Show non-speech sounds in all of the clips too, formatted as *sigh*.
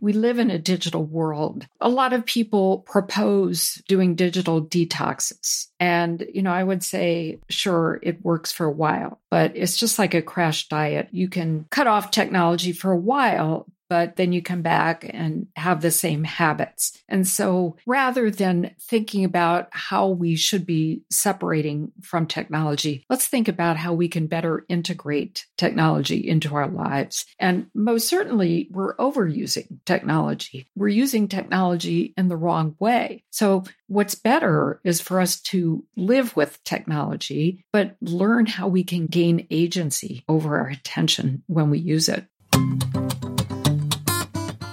We live in a digital world. A lot of people propose doing digital detoxes. And, you know, I would say, sure, it works for a while, but it's just like a crash diet. You can cut off technology for a while, but then you come back and have the same habits. And so rather than thinking about how we should be separating from technology, let's think about how we can better integrate technology into our lives. And most certainly, we're overusing technology. We're using technology in the wrong way. So what's better is for us to live with technology, but learn how we can gain agency over our attention when we use it.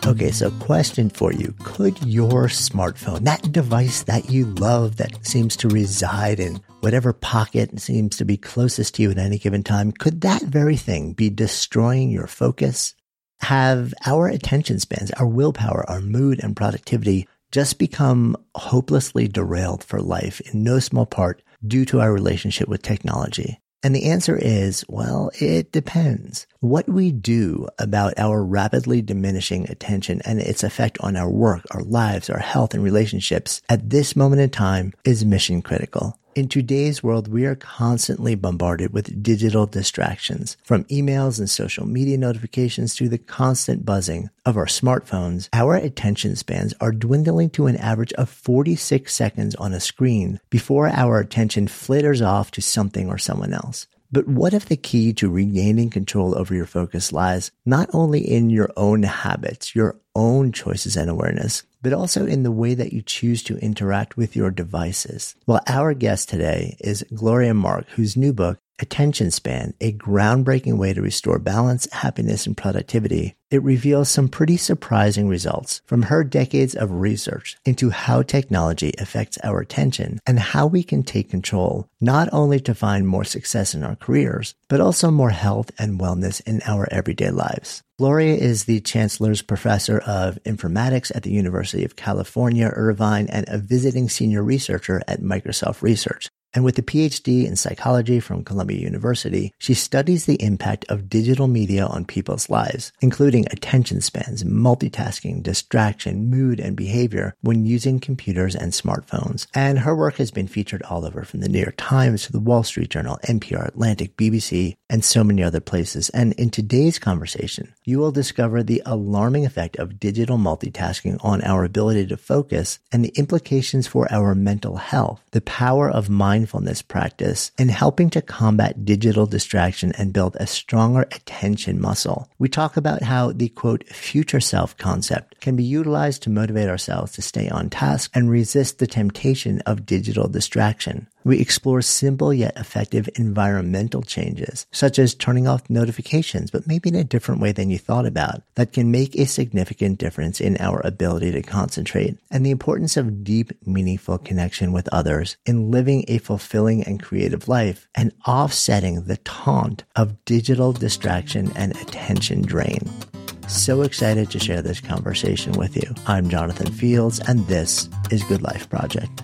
Okay, so question for you. Could your smartphone, that device that you love that seems to reside in whatever pocket seems to be closest to you at any given time, could that very thing be destroying your focus? Have our attention spans, our willpower, our mood and productivity just become hopelessly derailed for life in no small part due to our relationship with technology? And the answer is, well, it depends. What we do about our rapidly diminishing attention and its effect on our work, our lives, our health and relationships at this moment in time is mission critical. In today's world, we are constantly bombarded with digital distractions, from emails and social media notifications to the constant buzzing of our smartphones. Our attention spans are dwindling to an average of 46 seconds on a screen before our attention flitters off to something or someone else. But what if the key to regaining control over your focus lies not only in your own habits, your own choices and awareness, but also in the way that you choose to interact with your devices. Well, our guest today is Gloria Mark, whose new book, Attention Span, a groundbreaking way to restore balance, happiness, and productivity, it reveals some pretty surprising results from her decades of research into how technology affects our attention and how we can take control, not only to find more success in our careers, but also more health and wellness in our everyday lives. Gloria is the Chancellor's Professor of Informatics at the University of California, Irvine, and a visiting senior researcher at Microsoft Research. And with a PhD in psychology from Columbia University, she studies the impact of digital media on people's lives, including attention spans, multitasking, distraction, mood, and behavior when using computers and smartphones. And her work has been featured all over from the New York Times to the Wall Street Journal, NPR, Atlantic, BBC, and so many other places. And in today's conversation, you will discover the alarming effect of digital multitasking on our ability to focus and the implications for our mental health, the power of mindfulness practice in helping to combat digital distraction and build a stronger attention muscle. We talk about how the quote future self concept can be utilized to motivate ourselves to stay on task and resist the temptation of digital distraction. We explore simple yet effective environmental changes, such as turning off notifications, but maybe in a different way than you thought about, that can make a significant difference in our ability to concentrate, and the importance of deep, meaningful connection with others in living a fulfilling and creative life and offsetting the taunt of digital distraction and attention drain. So excited to share this conversation with you. I'm Jonathan Fields, and this is Good Life Project.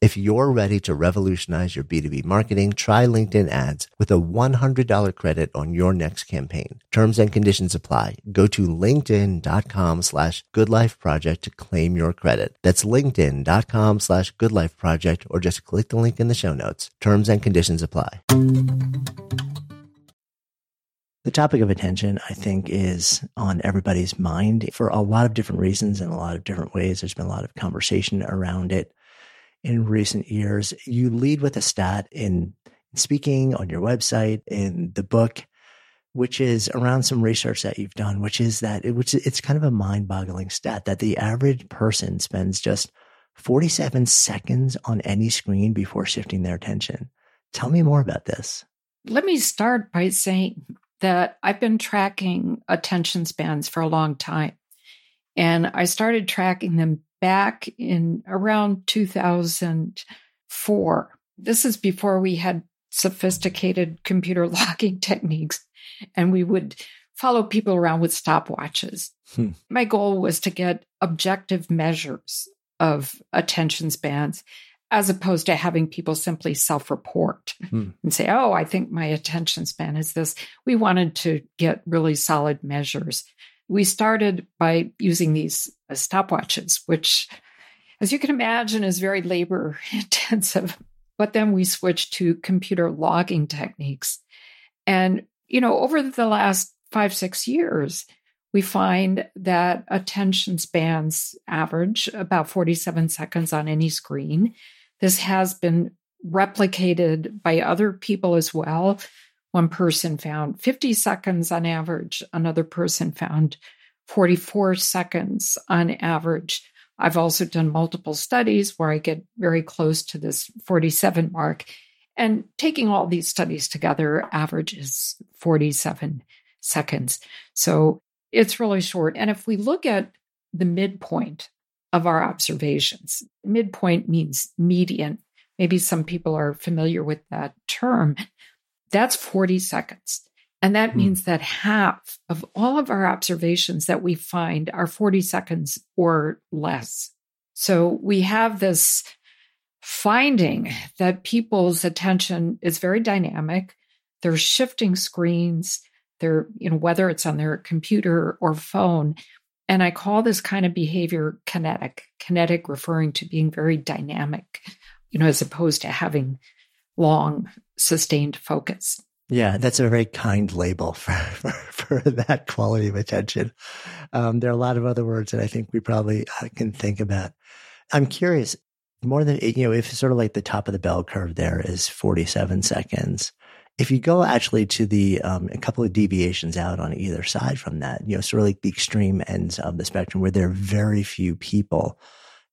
If you're ready to revolutionize your B2B marketing, try LinkedIn ads with a $100 credit on your next campaign. Terms and conditions apply. Go to linkedin.com slash goodlifeproject to claim your credit. That's linkedin.com slash goodlifeproject or just click the link in the show notes. Terms and conditions apply. The topic of attention, I think, is on everybody's mind for a lot of different reasons and a lot of different ways. There's been a lot of conversation around it in recent years. You lead with a stat in speaking on your website, in the book, which is around some research that you've done, which is that it, which it's kind of a mind boggling stat that the average person spends just 47 seconds on any screen before shifting their attention. Tell me more about this. Let me start by saying that I've been tracking attention spans for a long time. And I started tracking them back in around 2004. This is before we had sophisticated computer *laughs* logging techniques, and we would follow people around with stopwatches. Hmm. My goal was to get objective measures of attention spans as opposed to having people simply self report hmm. and say, Oh, I think my attention span is this. We wanted to get really solid measures we started by using these stopwatches, which, as you can imagine, is very labor *laughs* intensive. But then we switched to computer logging techniques. And, you know, over the last five, six years, we find that attention spans average about 47 seconds on any screen. This has been replicated by other people as well. One person found 50 seconds on average, another person found 44 seconds on average. I've also done multiple studies where I get very close to this 47 mark. And taking all these studies together, average is 47 seconds. So it's really short. And if we look at the midpoint of our observations, midpoint means median. Maybe some people are familiar with that term. That's 40 seconds. And that hmm. means that half of all of our observations that we find are 40 seconds or less. So we have this finding that people's attention is very dynamic. They're shifting screens. They're, you know, whether it's on their computer or phone. And I call this kind of behavior kinetic, kinetic referring to being very dynamic, you know, as opposed to having long sustained focus. Yeah, that's a very kind label for, *laughs* for, for that quality of attention. Um, there are a lot of other words that I think we probably uh, can think about. I'm curious, more than, you know, if sort of like the top of the bell curve there is 47 seconds. If you go actually to the, um, a couple of deviations out on either side from that, you know, sort of like the extreme ends of the spectrum where there are very few people,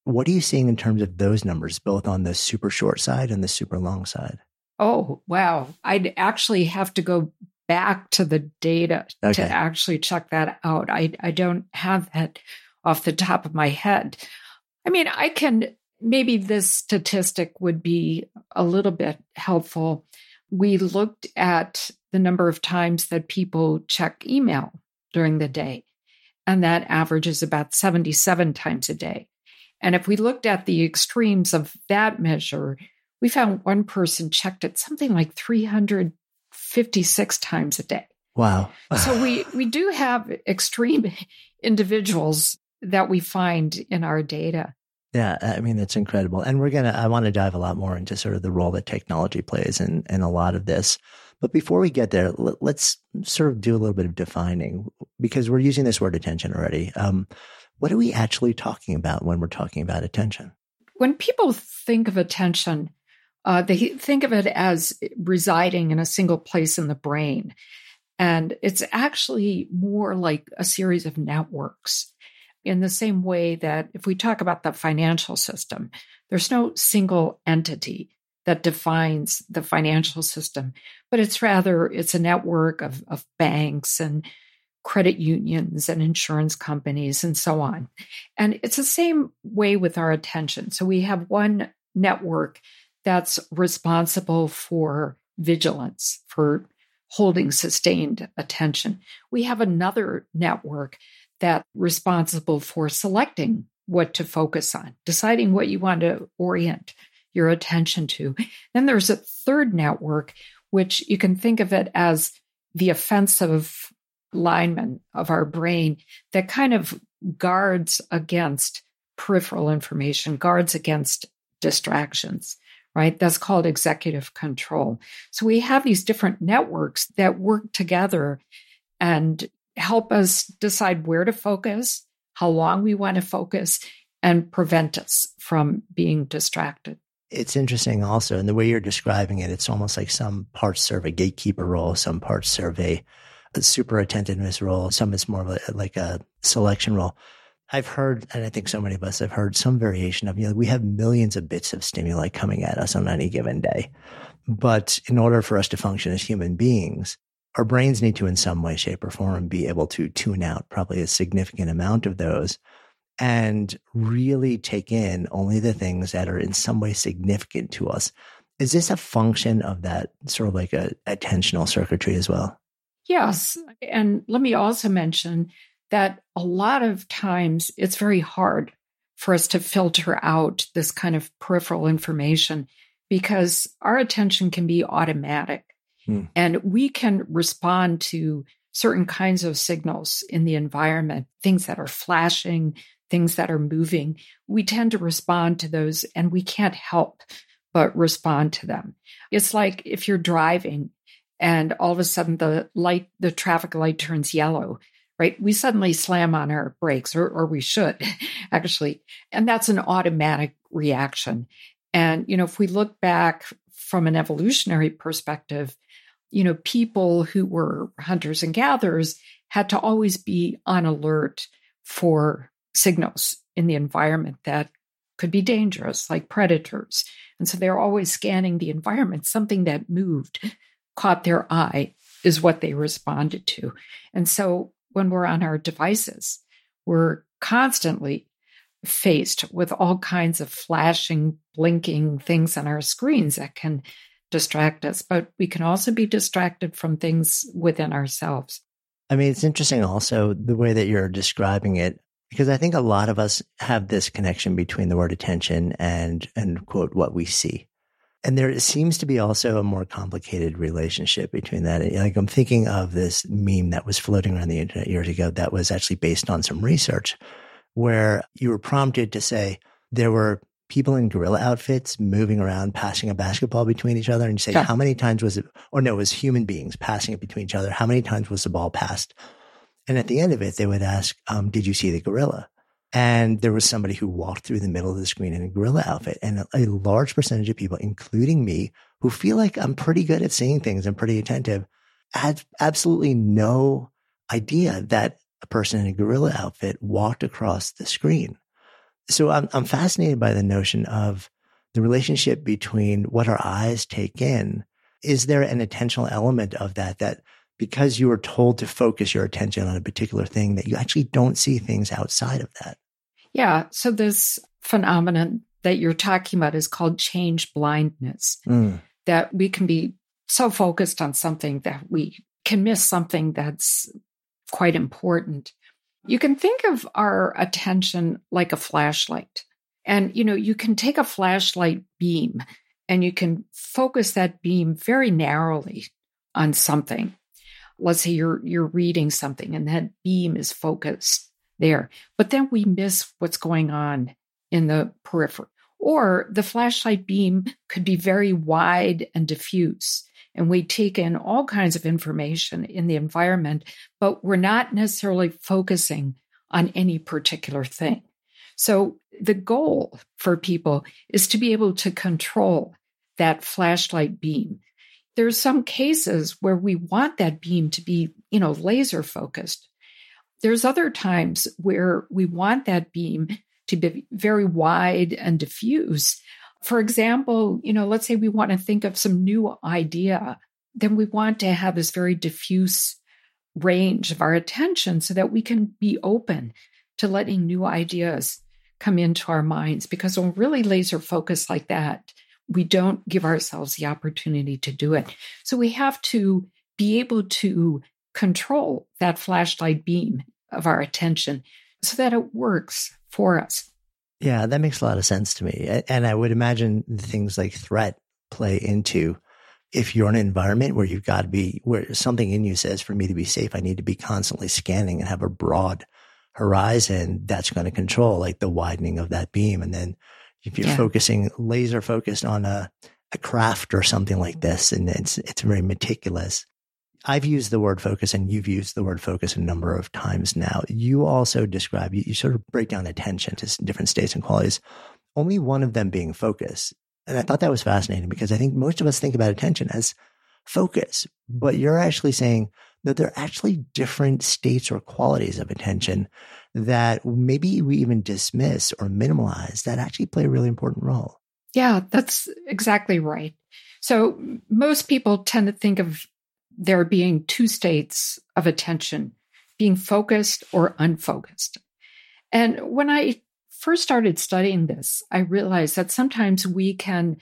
what are you seeing in terms of those numbers, both on the super short side and the super long side? Oh, wow. I'd actually have to go back to the data okay. to actually check that out. I, I don't have that off the top of my head. I mean, I can maybe this statistic would be a little bit helpful. We looked at the number of times that people check email during the day, and that averages about 77 times a day. And if we looked at the extremes of that measure, we found one person checked it something like 356 times a day. Wow. so we *sighs* we do have extreme individuals that we find in our data. Yeah, I mean that's incredible. And we're gonna I want to dive a lot more into sort of the role that technology plays in in a lot of this. But before we get there, let, us sort of do a little bit of defining because we're using this word attention already. Um, what are we actually talking about when we're talking about attention? When people think of attention, uh, they think of it as residing in a single place in the brain. And it's actually more like a series of networks in the same way that if we talk about the financial system, there's no single entity that defines the financial system, but it's rather it's a network of, of banks and credit unions and insurance companies and so on. And it's the same way with our attention. So we have one network that's responsible for vigilance, for holding sustained attention. We have another network that responsible for selecting what to focus on, deciding what you want to orient your attention to. Then there's a third network, which you can think of it as the offensive lineman of our brain that kind of guards against peripheral information, guards against distractions, right? That's called executive control. So we have these different networks that work together and help us decide where to focus, how long we want to focus, and prevent us from being distracted. It's interesting also, in the way you're describing it, it's almost like some parts serve a gatekeeper role, some parts serve a, super attentiveness role, some is more of like a selection role. I've heard, and I think so many of us have heard some variation of, you know, we have millions of bits of stimuli coming at us on any given day. But in order for us to function as human beings, our brains need to, in some way, shape, or form, be able to tune out probably a significant amount of those and really take in only the things that are in some way significant to us. Is this a function of that sort of like a attentional circuitry as well? Yes. And let me also mention that a lot of times it's very hard for us to filter out this kind of peripheral information because our attention can be automatic hmm. and we can respond to certain kinds of signals in the environment, things that are flashing, things that are moving. We tend to respond to those and we can't help but respond to them. It's like if you're driving and all of a sudden the light, the traffic light turns yellow, right? We suddenly slam on our brakes, or, or we should *laughs* actually. And that's an automatic reaction. And, you know, if we look back from an evolutionary perspective, you know, people who were hunters and gatherers had to always be on alert for signals in the environment that could be dangerous, like predators. And so they're always scanning the environment. Something that moved, *laughs* caught their eye, is what they responded to. And so when we're on our devices, we're constantly faced with all kinds of flashing, blinking things on our screens that can distract us, but we can also be distracted from things within ourselves. I mean, it's interesting also the way that you're describing it because I think a lot of us have this connection between the word attention and and quote what we see. And there seems to be also a more complicated relationship between that. Like I'm thinking of this meme that was floating around the internet years ago that was actually based on some research where you were prompted to say there were people in gorilla outfits moving around, passing a basketball between each other. And you say, yeah. how many times was it, or no, it was human beings passing it between each other. How many times was the ball passed? And at the end of it, they would ask, um, did you see the gorilla? And there was somebody who walked through the middle of the screen in a gorilla outfit. And a, a large percentage of people, including me, who feel like I'm pretty good at seeing things and pretty attentive, had absolutely no idea that a person in a gorilla outfit walked across the screen. So I'm, I'm fascinated by the notion of the relationship between what our eyes take in. Is there an intentional element of that that because you are told to focus your attention on a particular thing that you actually don't see things outside of that. Yeah. So this phenomenon that you're talking about is called change blindness. Mm. That we can be so focused on something that we can miss something that's quite important. You can think of our attention like a flashlight. And, you know, you can take a flashlight beam and you can focus that beam very narrowly on something. Let's say you're you're reading something and that beam is focused there. But then we miss what's going on in the periphery. Or the flashlight beam could be very wide and diffuse. And we take in all kinds of information in the environment, but we're not necessarily focusing on any particular thing. So the goal for people is to be able to control that flashlight beam. There's some cases where we want that beam to be, you know, laser focused. There's other times where we want that beam to be very wide and diffuse. For example, you know, let's say we want to think of some new idea, then we want to have this very diffuse range of our attention so that we can be open to letting new ideas come into our minds. Because when really laser focused like that, we don't give ourselves the opportunity to do it. So we have to be able to control that flashlight beam of our attention so that it works for us. Yeah, that makes a lot of sense to me. And I would imagine things like threat play into if you're in an environment where you've got to be, where something in you says, for me to be safe, I need to be constantly scanning and have a broad horizon that's going to control like the widening of that beam. And then if you're yeah. focusing laser focused on a, a craft or something like this, and it's, it's very meticulous, I've used the word focus and you've used the word focus a number of times now. You also describe, you, you sort of break down attention to different states and qualities, only one of them being focus. And I thought that was fascinating because I think most of us think about attention as focus, but you're actually saying that there are actually different states or qualities of attention that maybe we even dismiss or minimize that actually play a really important role. Yeah, that's exactly right. So most people tend to think of there being two states of attention being focused or unfocused. And when I first started studying this, I realized that sometimes we can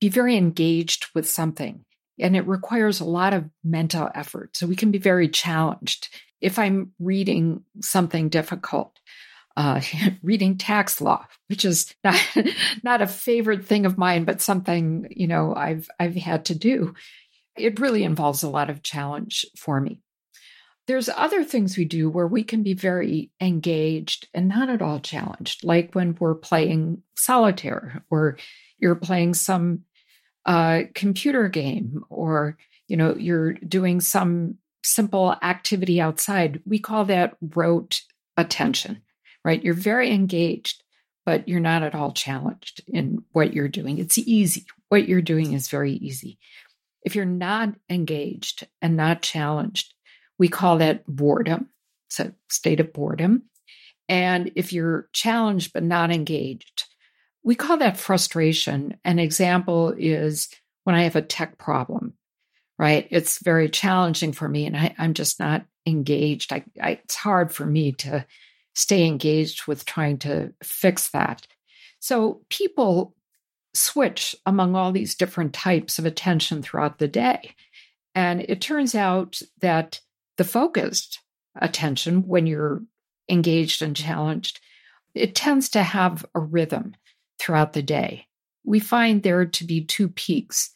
be very engaged with something and it requires a lot of mental effort. So we can be very challenged. If I'm reading something difficult, uh, *laughs* reading tax law, which is not, *laughs* not a favorite thing of mine, but something, you know, I've, I've had to do it really involves a lot of challenge for me. There's other things we do where we can be very engaged and not at all challenged, like when we're playing solitaire or you're playing some uh, computer game or you know you're doing some simple activity outside. We call that rote attention, right? You're very engaged, but you're not at all challenged in what you're doing. It's easy. What you're doing is very easy. If you're not engaged and not challenged, we call that boredom. It's a state of boredom. And if you're challenged but not engaged, we call that frustration. An example is when I have a tech problem, right? It's very challenging for me and I, am just not engaged. I, I, it's hard for me to stay engaged with trying to fix that. So people switch among all these different types of attention throughout the day. And it turns out that the focused attention, when you're engaged and challenged, it tends to have a rhythm throughout the day. We find there to be two peaks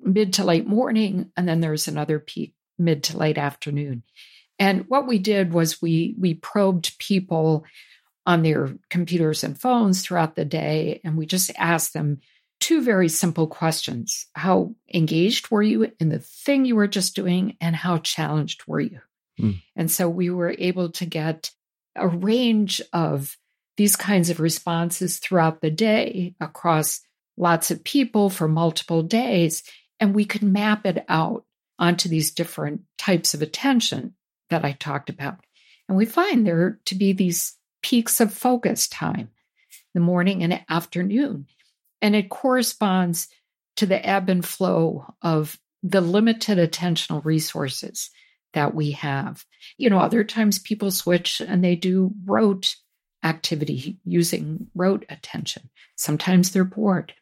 mid to late morning, and then there's another peak mid to late afternoon. And what we did was we we probed people on their computers and phones throughout the day, and we just asked them two very simple questions. How engaged were you in the thing you were just doing, and how challenged were you? Mm. And so we were able to get a range of these kinds of responses throughout the day across lots of people for multiple days. And we could map it out onto these different types of attention that I talked about. And we find there to be these peaks of focus time, the morning and afternoon and it corresponds to the ebb and flow of the limited attentional resources that we have. You know, other times people switch and they do rote activity using rote attention. Sometimes they're bored.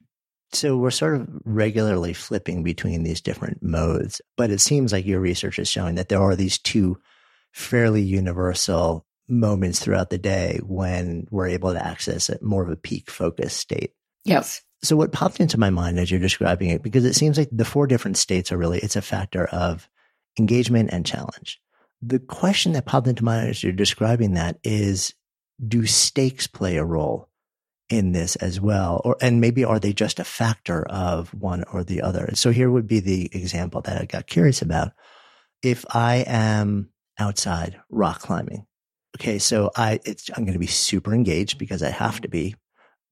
So we're sort of regularly flipping between these different modes, but it seems like your research is showing that there are these two fairly universal moments throughout the day when we're able to access a more of a peak focus state. Yes. So what popped into my mind as you're describing it, because it seems like the four different states are really, it's a factor of engagement and challenge. The question that popped into my mind as you're describing that is, do stakes play a role in this as well? Or, and maybe are they just a factor of one or the other? So here would be the example that I got curious about. If I am outside rock climbing, okay, so I, it's, I'm going to be super engaged because I have to be,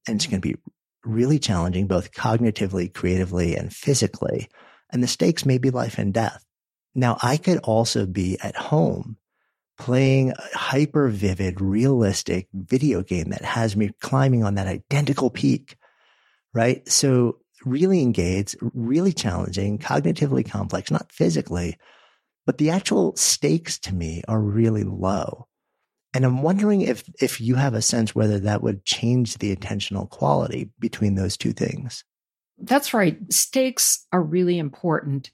and it's going to be really challenging, both cognitively, creatively, and physically. And the stakes may be life and death. Now I could also be at home playing a hyper vivid, realistic video game that has me climbing on that identical peak, right? So really engaged, really challenging, cognitively complex, not physically, but the actual stakes to me are really low. And I'm wondering if, if you have a sense whether that would change the attentional quality between those two things. That's right. Stakes are really important.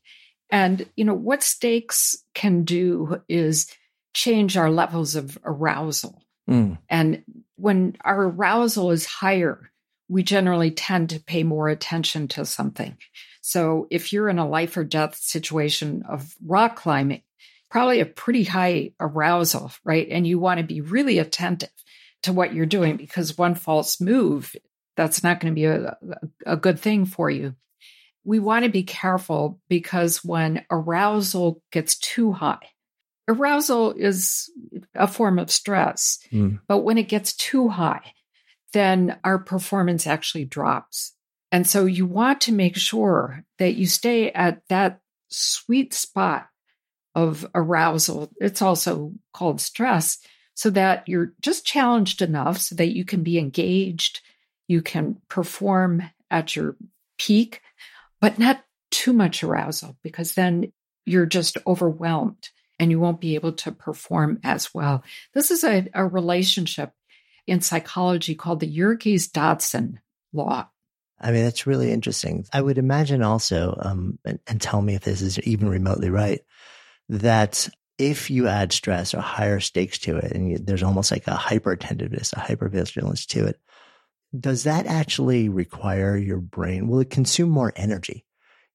And, you know, what stakes can do is change our levels of arousal. Mm. And when our arousal is higher, we generally tend to pay more attention to something. So if you're in a life or death situation of rock climbing, probably a pretty high arousal, right? And you want to be really attentive to what you're doing because one false move, that's not going to be a, a good thing for you. We want to be careful because when arousal gets too high, arousal is a form of stress, mm. but when it gets too high, then our performance actually drops. And so you want to make sure that you stay at that sweet spot of arousal. It's also called stress, so that you're just challenged enough so that you can be engaged, you can perform at your peak, but not too much arousal because then you're just overwhelmed and you won't be able to perform as well. This is a, a relationship in psychology called the Yerkes Dodson law. I mean, that's really interesting. I would imagine also, um, and, and tell me if this is even remotely right, that if you add stress or higher stakes to it, and you, there's almost like a hyper-attentiveness, a hypervigilance to it, does that actually require your brain? Will it consume more energy?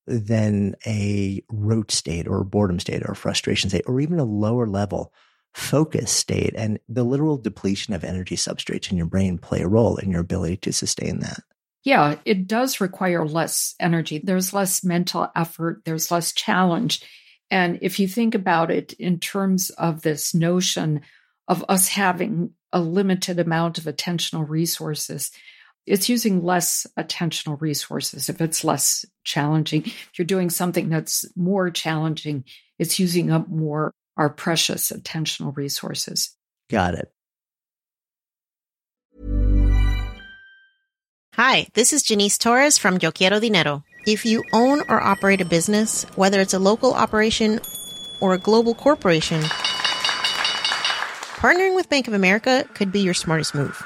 Than a rote state or a boredom state or a frustration state or even a lower level focus state. And the literal depletion of energy substrates in your brain play a role in your ability to sustain that. Yeah, it does require less energy. There's less mental effort, there's less challenge. And if you think about it in terms of this notion of us having a limited amount of attentional resources, it's using less attentional resources if it's less challenging. If you're doing something that's more challenging, it's using up more our precious attentional resources. Got it. Hi, this is Janice Torres from Yo Quiero Dinero. If you own or operate a business, whether it's a local operation or a global corporation, partnering with Bank of America could be your smartest move.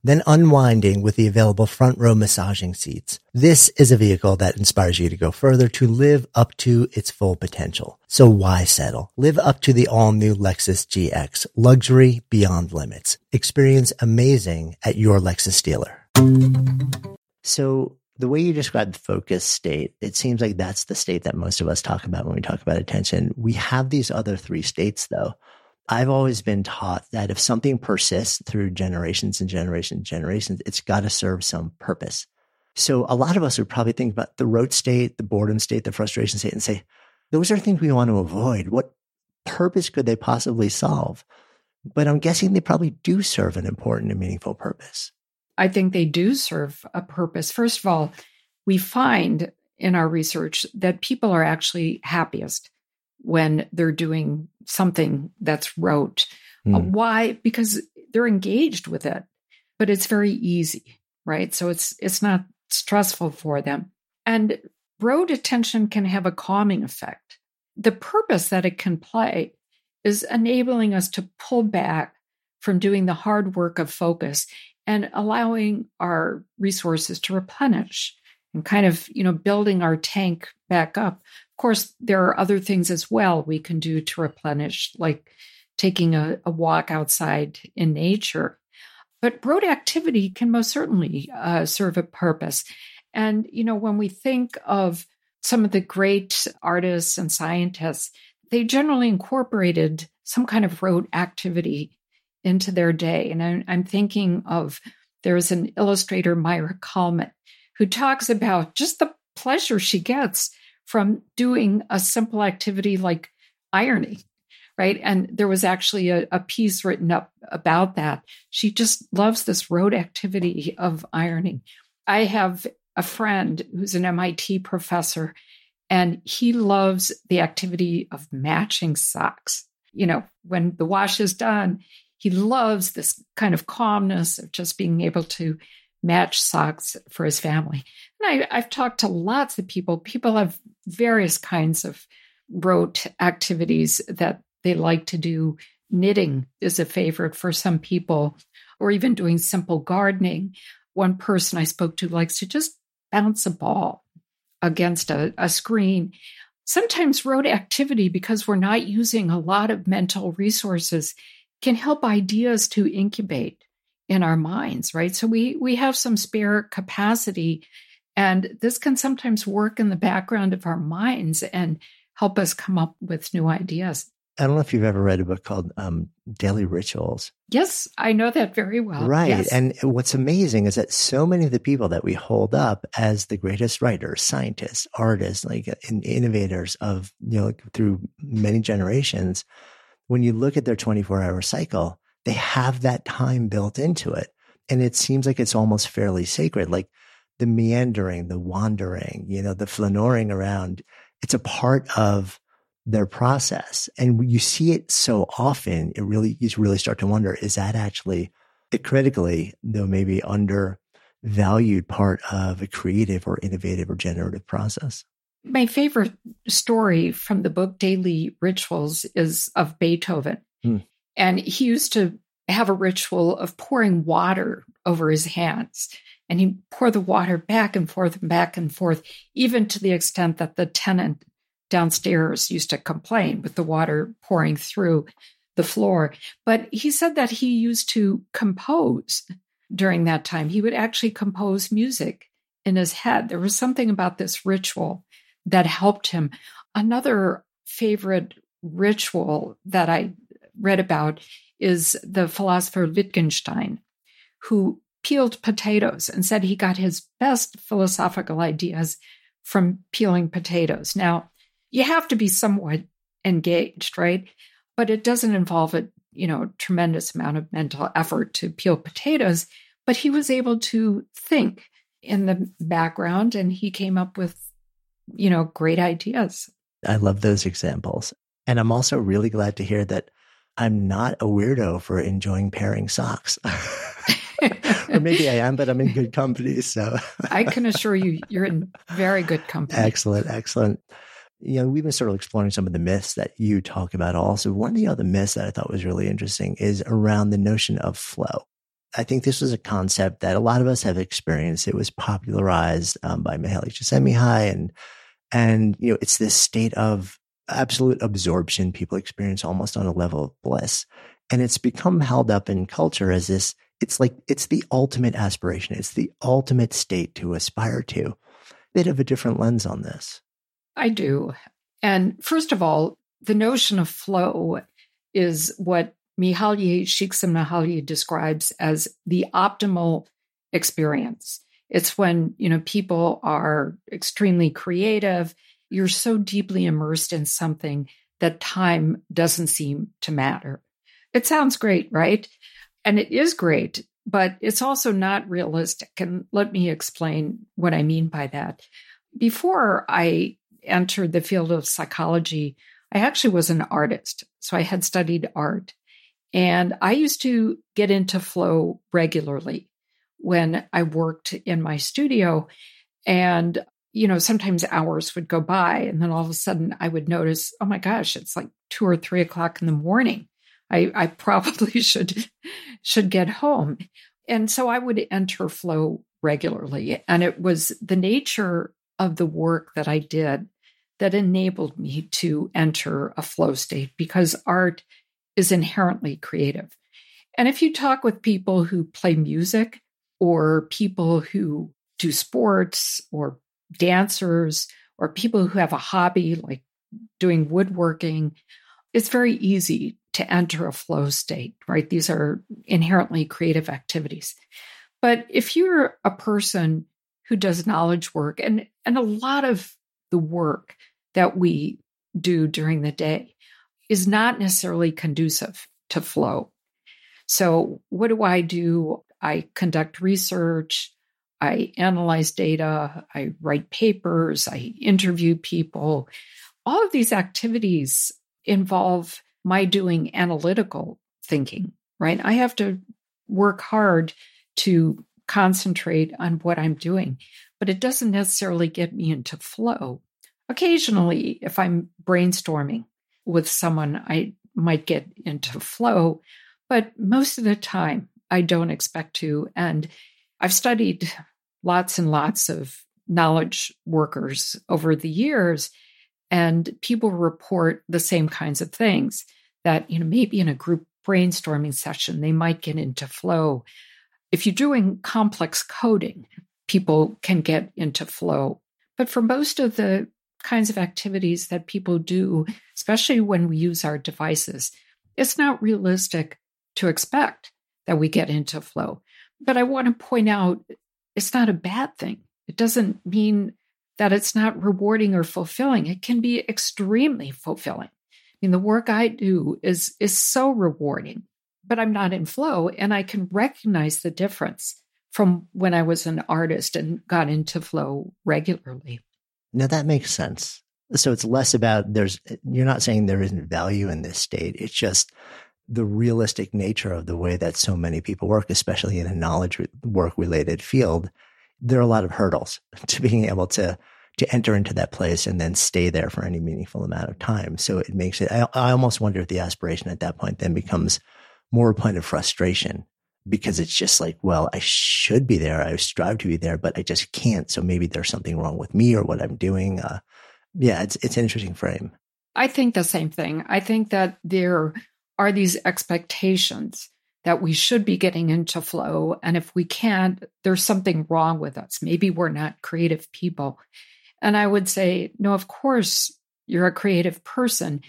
then unwinding with the available front row massaging seats. This is a vehicle that inspires you to go further to live up to its full potential. So why settle? Live up to the all new Lexus GX, luxury beyond limits. Experience amazing at your Lexus dealer. So the way you describe the focus state, it seems like that's the state that most of us talk about when we talk about attention. We have these other three states though. I've always been taught that if something persists through generations and generations and generations, it's got to serve some purpose. So a lot of us would probably think about the rote state, the boredom state, the frustration state, and say, those are things we want to avoid. What purpose could they possibly solve? But I'm guessing they probably do serve an important and meaningful purpose. I think they do serve a purpose. First of all, we find in our research that people are actually happiest when they're doing something that's rote. Mm. Uh, hmm. why? Because they're engaged with it, but it's very easy, right? So it's it's not stressful for them. And rote attention can have a calming effect. The purpose that it can play is enabling us to pull back from doing the hard work of focus and allowing our resources to replenish and kind of, you know, building our tank back up. Course, there are other things as well we can do to replenish, like taking a, a walk outside in nature but rote activity can most certainly uh, serve a purpose. And, you know, when we think of some of the great artists and scientists, they generally incorporated some kind of rote activity into their day. And I'm, I'm thinking of there's an illustrator, Maira Kalman, who talks about just the pleasure she gets from doing a simple activity like ironing right? And there was actually a, a, piece written up about that. She just loves this rote activity of ironing. I have a friend who's an MIT professor, and he loves the activity of matching socks. You know, when the wash is done, he loves this kind of calmness of just being able to match socks for his family. And I, I've talked to lots of people. People have various kinds of rote activities that they like to do knitting is a favorite for some people, or even doing simple gardening. One person I spoke to likes to just bounce a ball against a, a screen. Sometimes rote activity, because we're not using a lot of mental resources, can help ideas to incubate in our minds, right? So we we have some spare capacity and this can sometimes work in the background of our minds and help us come up with new ideas. I don't know if you've ever read a book called um, Daily Rituals. Yes, I know that very well. Right. Yes. And what's amazing is that so many of the people that we hold up as the greatest writers, scientists, artists, like uh, innovators of, you know, through many generations, when you look at their 24 hour cycle, they have that time built into it. And it seems like it's almost fairly sacred. Like the meandering, the wandering, you know, the flaneuring around, it's a part of their process. And you see it so often, it really, you really start to wonder, is that actually a critically, though maybe undervalued part of a creative or innovative or generative process? My favorite story from the book Daily Rituals is of Beethoven. Hmm. And he used to have a ritual of pouring water over his hands. And he'd pour the water back and forth and back and forth, even to the extent that the tenant downstairs used to complain with the water pouring through the floor. But he said that he used to compose during that time. He would actually compose music in his head. There was something about this ritual that helped him. Another favorite ritual that I read about is the philosopher Wittgenstein, who peeled potatoes and said he got his best philosophical ideas from peeling potatoes. Now, you have to be somewhat engaged, right? But it doesn't involve a you know tremendous amount of mental effort to peel potatoes. But he was able to think in the background, and he came up with you know great ideas. I love those examples, and I'm also really glad to hear that I'm not a weirdo for enjoying pairing socks. *laughs* or maybe I am, but I'm in good company. So *laughs* I can assure you, you're in very good company. Excellent, excellent. You know, we've been sort of exploring some of the myths that you talk about also. One of the other myths that I thought was really interesting is around the notion of flow. I think this was a concept that a lot of us have experienced. It was popularized um, by Mihaly Csikszentmihalyi and, and, you know, it's this state of absolute absorption people experience almost on a level of bliss. And it's become held up in culture as this it's like it's the ultimate aspiration. It's the ultimate state to aspire to. Bit of a different lens on this. I do. And first of all, the notion of flow is what Mihaly Csikszentmihalyi describes as the optimal experience. It's when, you know, people are extremely creative. You're so deeply immersed in something that time doesn't seem to matter. It sounds great, right? And it is great, but it's also not realistic. And let me explain what I mean by that. Before I entered the field of psychology, I actually was an artist. So I had studied art. And I used to get into flow regularly when I worked in my studio. And, you know, sometimes hours would go by. And then all of a sudden I would notice, oh my gosh, it's like two or three o'clock in the morning. I, I *laughs* probably should should get home. And so I would enter flow regularly. And it was the nature of the work that I did that enabled me to enter a flow state because art is inherently creative. And if you talk with people who play music or people who do sports or dancers or people who have a hobby like doing woodworking, it's very easy to enter a flow state, right? These are inherently creative activities. But if you're a person who does knowledge work and, and a lot of the work that we do during the day is not necessarily conducive to flow. So, what do I do? I conduct research, I analyze data, I write papers, I interview people. All of these activities involve my doing analytical thinking, right? I have to work hard to concentrate on what I'm doing, but it doesn't necessarily get me into flow. Occasionally, if I'm brainstorming with someone, I might get into flow, but most of the time, I don't expect to. And I've studied lots and lots of knowledge workers over the years, and people report the same kinds of things that, you know, maybe in a group brainstorming session, they might get into flow. If you're doing complex coding, people can get into flow. But for most of the kinds of activities that people do, especially when we use our devices, it's not realistic to expect that we get into flow. But I want to point out it's not a bad thing. It doesn't mean that it's not rewarding or fulfilling. It can be extremely fulfilling. I mean, the work I do is is so rewarding, but I'm not in flow and I can recognize the difference from when I was an artist and got into flow regularly. Now that makes sense. So it's less about there's you're not saying there isn't value in this state. It's just the realistic nature of the way that so many people work, especially in a knowledge work related field, there are a lot of hurdles *laughs* to being able to to enter into that place and then stay there for any meaningful amount of time. So it makes it. I, I almost wonder if the aspiration at that point then becomes more a point of frustration because it's just like, well, I should be there. I strive to be there, but I just can't. So maybe there's something wrong with me or what I'm doing. Uh, yeah, it's it's an interesting frame. I think the same thing. I think that there are these expectations that we should be getting into flow. And if we can't, there's something wrong with us. Maybe we're not creative people. And I would say, no, of course, you're a creative person,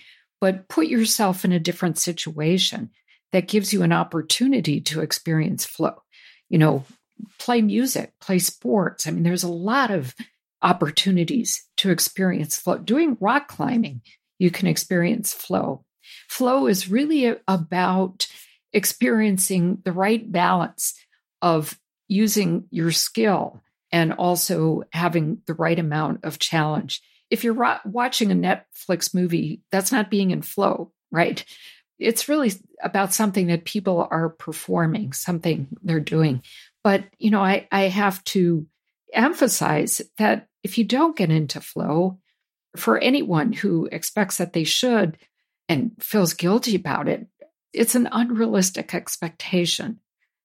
but put yourself in a different situation that gives you an opportunity to experience flow. You know, play music, play sports. I mean, there's a lot of opportunities to experience flow. Doing rock climbing, you can experience flow. Flow is really about experiencing the right balance of using your skill and also having the right amount of challenge. If you're ro- watching a Netflix movie, that's not being in flow, right? It's really about something that people are performing, something they're doing. But, you know, I, I have to emphasize that if you don't get into flow, for anyone who expects that they should and feels guilty about it, it's an unrealistic expectation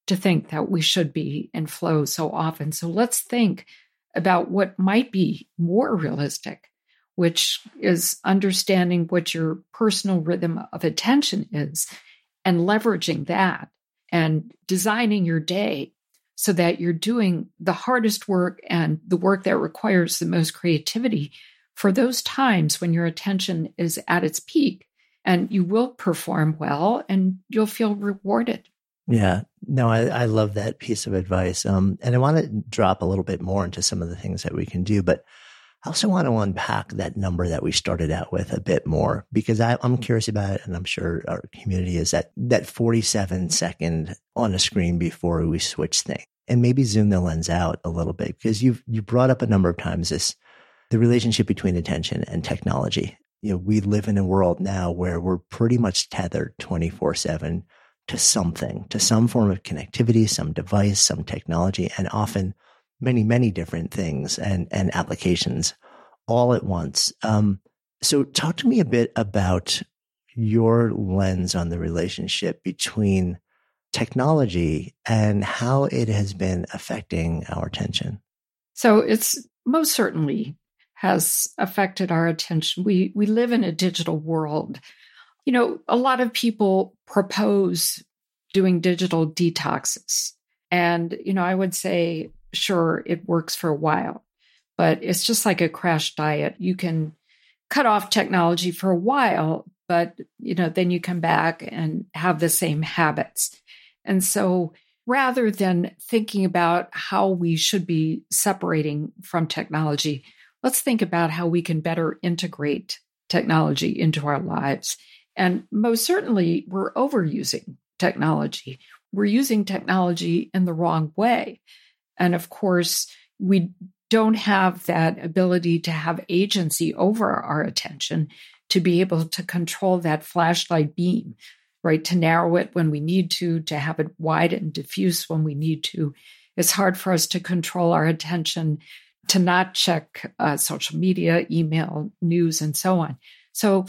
to think that we should be in flow so often. So let's think about what might be more realistic, which is understanding what your personal rhythm of attention is and leveraging that and designing your day so that you're doing the hardest work and the work that requires the most creativity for those times when your attention is at its peak and you will perform well and you'll feel rewarded. Yeah, no, I, I love that piece of advice. Um, and I want to drop a little bit more into some of the things that we can do, but I also want to unpack that number that we started out with a bit more because I, am curious about it, and I'm sure our community is that that 47 second on a screen before we switch thing, and maybe zoom the lens out a little bit because you've you brought up a number of times this the relationship between attention and technology. You know, we live in a world now where we're pretty much tethered 24 seven to something, to some form of connectivity, some device, some technology, and often many, many different things and, and applications all at once. Um, so talk to me a bit about your lens on the relationship between technology and how it has been affecting our attention. So it's most certainly has affected our attention. We we live in a digital world. You know, a lot of people propose doing digital detoxes. And you know, I would say sure, it works for a while, but it's just like a crash diet. You can cut off technology for a while, but you know, then you come back and have the same habits. And so rather than thinking about how we should be separating from technology, let's think about how we can better integrate technology into our lives. And most certainly, we're overusing technology. We're using technology in the wrong way. And of course, we don't have that ability to have agency over our attention to be able to control that flashlight beam, right? To narrow it when we need to, to have it wide and diffuse when we need to. It's hard for us to control our attention, to not check uh, social media, email, news, and so on. So,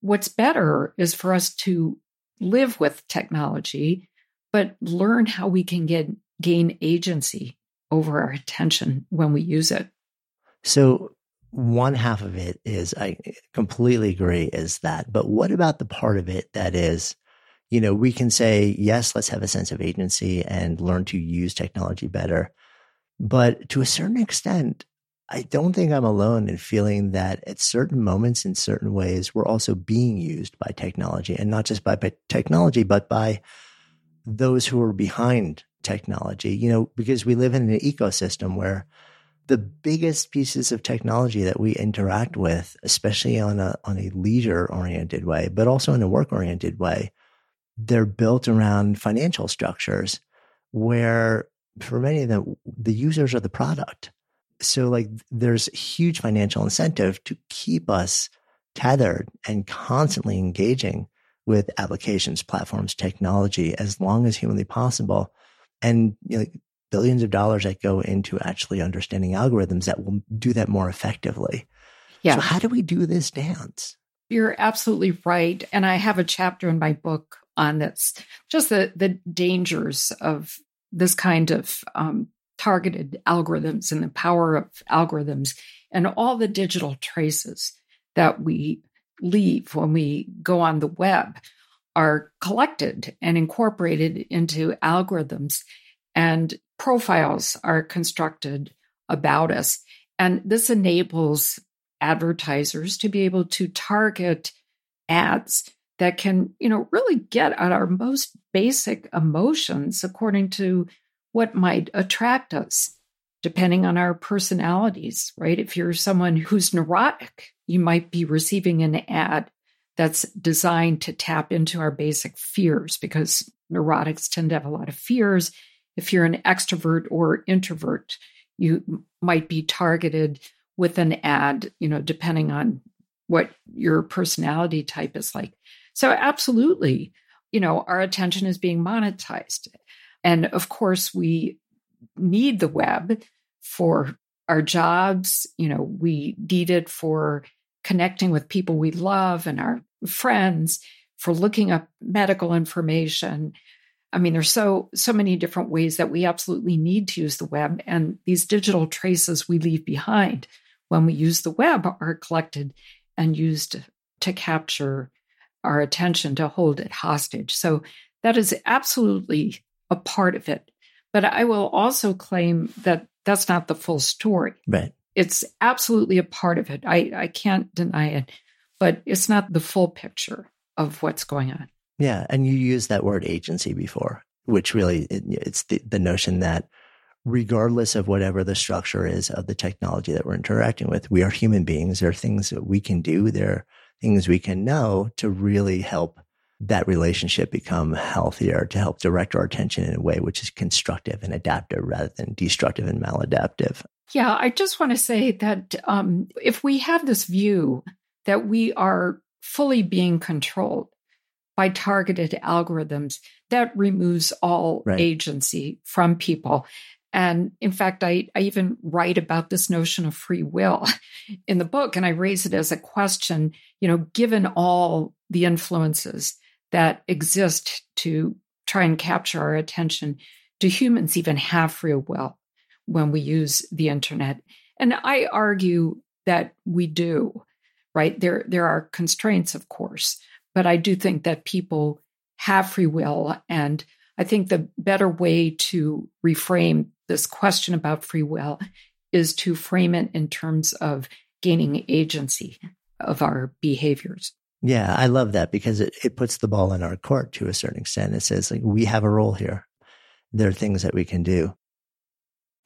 what's better is for us to live with technology, but learn how we can get gain agency over our attention when we use it. So, one half of it is, I completely agree, is that. But what about the part of it that is, you know, we can say, yes, let's have a sense of agency and learn to use technology better. But to a certain extent, I don't think I'm alone in feeling that at certain moments, in certain ways, we're also being used by technology and not just by, by technology, but by those who are behind technology, you know, because we live in an ecosystem where the biggest pieces of technology that we interact with, especially on a, on a leisure oriented way, but also in a work oriented way, they're built around financial structures where for many of them, the users are the product. So like there's huge financial incentive to keep us tethered and constantly engaging with applications, platforms, technology as long as humanly possible and you know, billions of dollars that go into actually understanding algorithms that will do that more effectively. Yeah. So how do we do this dance? You're absolutely right. And I have a chapter in my book on this, just the, the dangers of this kind of um, targeted algorithms and the power of algorithms and all the digital traces that we leave when we go on the web are collected and incorporated into algorithms, and profiles are constructed about us. And this enables advertisers to be able to target ads that can, you know, really get at our most basic emotions according to what might attract us, depending on our personalities, right? If you're someone who's neurotic, you might be receiving an ad that's designed to tap into our basic fears because neurotics tend to have a lot of fears. If you're an extrovert or introvert, you might be targeted with an ad, you know, depending on what your personality type is like. So, absolutely, you know, our attention is being monetized. And of course, we need the web for our jobs. You know, we need it for connecting with people we love and our friends, for looking up medical information. I mean, there's so so many different ways that we absolutely need to use the web, and these digital traces we leave behind when we use the web are collected and used to capture our attention to hold it hostage. So that is absolutely a part of it. But I will also claim that that's not the full story. Right. It's absolutely a part of it. I, I can't deny it, but it's not the full picture of what's going on. Yeah. And you used that word agency before, which really it, it's the, the notion that regardless of whatever the structure is of the technology that we're interacting with, we are human beings. There are things that we can do. There things we can know to really help that relationship become healthier, to help direct our attention in a way which is constructive and adaptive rather than destructive and maladaptive. Yeah, I just want to say that um, if we have this view that we are fully being controlled by targeted algorithms, that removes all right. agency from people. And in fact, I, I even write about this notion of free will *laughs* in the book, and I raise it as a question, you know, given all the influences that exist to try and capture our attention, do humans even have free will when we use the internet? And I argue that we do, right? There, there are constraints, of course, but I do think that people have free will. And I think the better way to reframe this question about free will is to frame it in terms of gaining agency of our behaviors. Yeah, I love that because it, it puts the ball in our court to a certain extent. It says like we have a role here. There are things that we can do.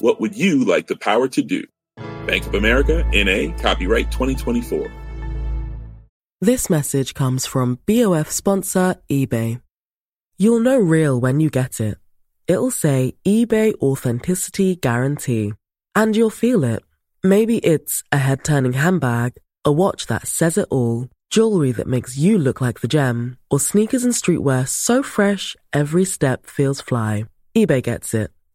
What would you like the power to do? Bank of America, NA, copyright 2024. This message comes from BOF sponsor eBay. You'll know real when you get it. It'll say eBay Authenticity Guarantee and you'll feel it. Maybe it's a head turning handbag, a watch that says it all, jewelry that makes you look like the gem, or sneakers and streetwear so fresh every step feels fly. eBay gets it.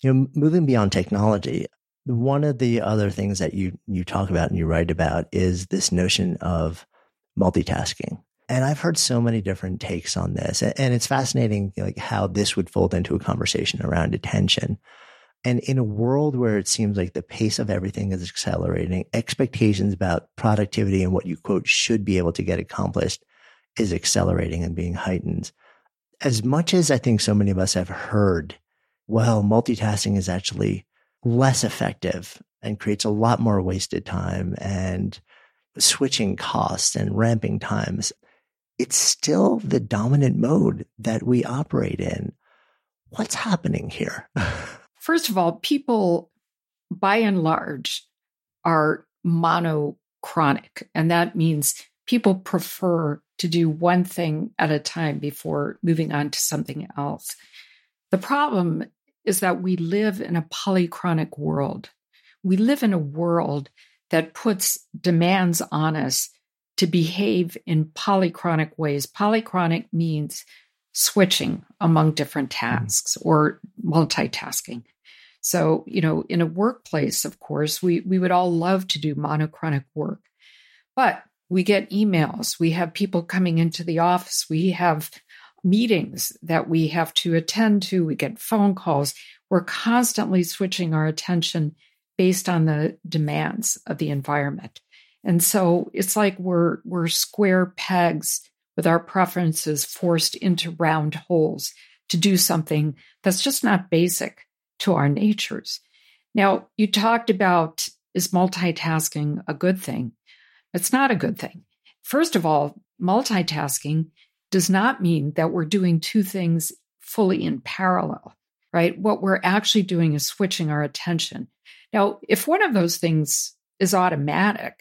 You know, moving beyond technology, one of the other things that you you talk about and you write about is this notion of multitasking. And I've heard so many different takes on this, and it's fascinating, like how this would fold into a conversation around attention. And in a world where it seems like the pace of everything is accelerating, expectations about productivity and what you quote should be able to get accomplished is accelerating and being heightened. As much as I think so many of us have heard, well, multitasking is actually less effective and creates a lot more wasted time and switching costs and ramping times. It's still the dominant mode that we operate in. What's happening here? *laughs* First of all, people by and large are monochronic, and that means people prefer to do one thing at a time before moving on to something else. The problem is that we live in a polychronic world. We live in a world that puts demands on us to behave in polychronic ways. Polychronic means switching among different mm-hmm. tasks or multitasking. So, you know, in a workplace, of course, we, we would all love to do monochronic work, but we get emails, we have people coming into the office, we have meetings that we have to attend to, we get phone calls. We're constantly switching our attention based on the demands of the environment. And so it's like we're we're square pegs with our preferences forced into round holes to do something that's just not basic to our natures. Now, you talked about is multitasking a good thing? It's not a good thing. First of all, multitasking does not mean that we're doing two things fully in parallel, right? What we're actually doing is switching our attention. Now, if one of those things is automatic,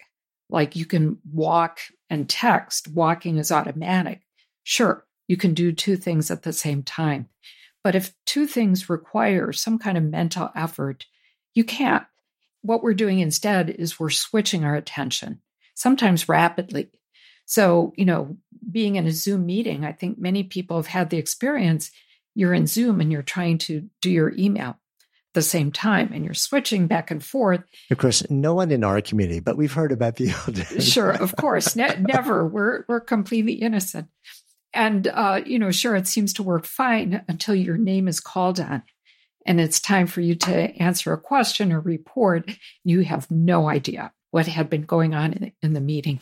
like you can walk and text, walking is automatic, sure, you can do two things at the same time. But if two things require some kind of mental effort, you can't. What we're doing instead is we're switching our attention, sometimes rapidly. So, you know, being in a Zoom meeting, I think many people have had the experience you're in Zoom and you're trying to do your email at the same time and you're switching back and forth. Of course, no one in our community, but we've heard about people. *laughs* sure, of course. Ne- never. We're we're completely innocent. And, uh, you know, sure, it seems to work fine until your name is called on and it's time for you to answer a question or report. You have no idea what had been going on in the meeting.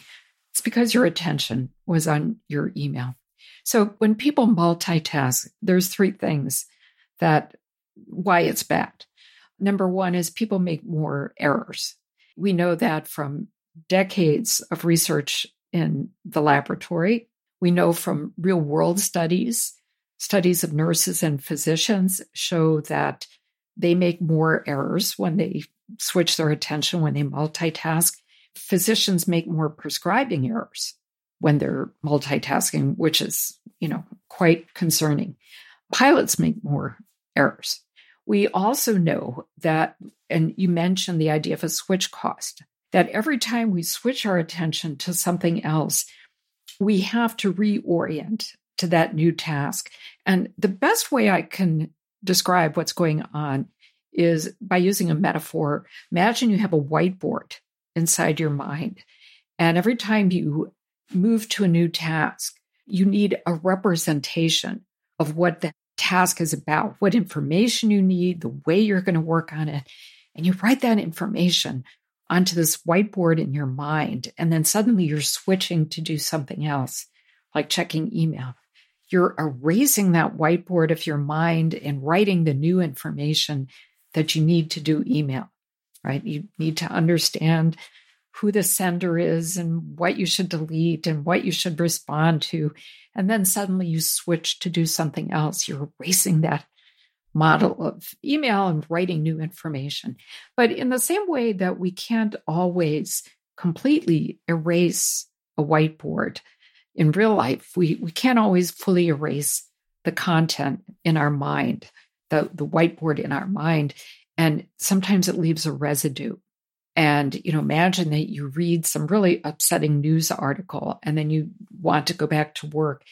Because your attention was on your email. So when people multitask, there's three things that why it's bad. Number one is people make more errors. We know that from decades of research in the laboratory we know from real world studies, studies of nurses and physicians show that they make more errors when they switch their attention, when they multitask. Physicians make more prescribing errors when they're multitasking, which is, you know, quite concerning. Pilots make more errors. We also know that, and you mentioned the idea of a switch cost, that every time we switch our attention to something else, we have to reorient to that new task. And the best way I can describe what's going on is by using a metaphor. Imagine you have a whiteboard inside your mind, and every time you move to a new task, you need a representation of what that task is about, what information you need, the way you're going to work on it. And you write that information onto this whiteboard in your mind. And then suddenly you're switching to do something else, like checking email. you're erasing that whiteboard of your mind and writing the new information that you need to do email, right? You need to understand who the sender is and what you should delete and what you should respond to. And then suddenly you switch to do something else. You're erasing that model of email and writing new information. But in the same way that we can't always completely erase a whiteboard in real life, we, we can't always fully erase the content in our mind, the, the whiteboard in our mind. And sometimes it leaves a residue. And, you know, imagine that you read some really upsetting news article and then you want to go back to work.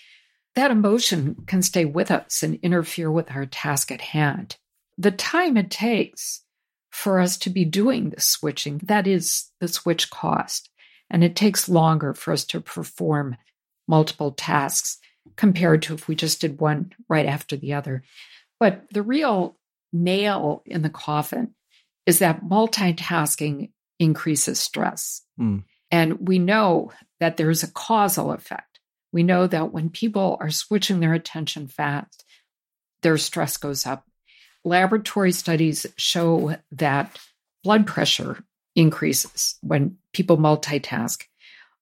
That emotion can stay with us and interfere with our task at hand. The time it takes for us to be doing the switching, that is the switch cost. And it takes longer for us to perform multiple tasks compared to if we just did one right after the other. But the real nail in the coffin is that multitasking increases stress. Mm. And we know that there's a causal effect. We know that when people are switching their attention fast, their stress goes up. Laboratory studies show that blood pressure increases when people multitask.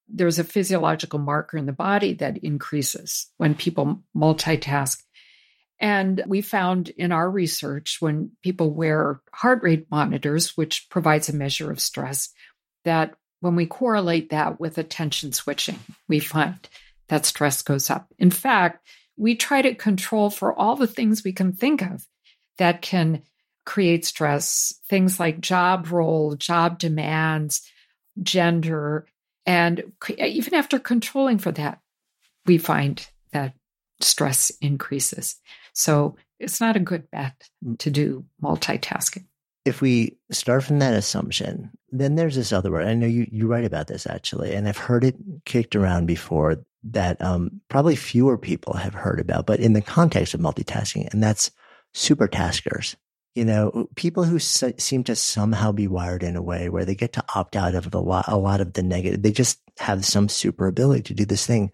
There's a physiological marker in the body that increases when people multitask. And we found in our research when people wear heart rate monitors, which provides a measure of stress, that when we correlate that with attention switching, we find that stress goes up. In fact, we try to control for all the things we can think of that can create stress, things like job role, job demands, gender. And even after controlling for that, we find that stress increases. So it's not a good bet mm. to do multitasking. If we start from that assumption, then there's this other word. I know you, you write about this actually, and I've heard it kicked around before that um, probably fewer people have heard about, but in the context of multitasking, and that's super taskers. You know, people who seem to somehow be wired in a way where they get to opt out of a lot, a lot of the negative. They just have some super ability to do this thing.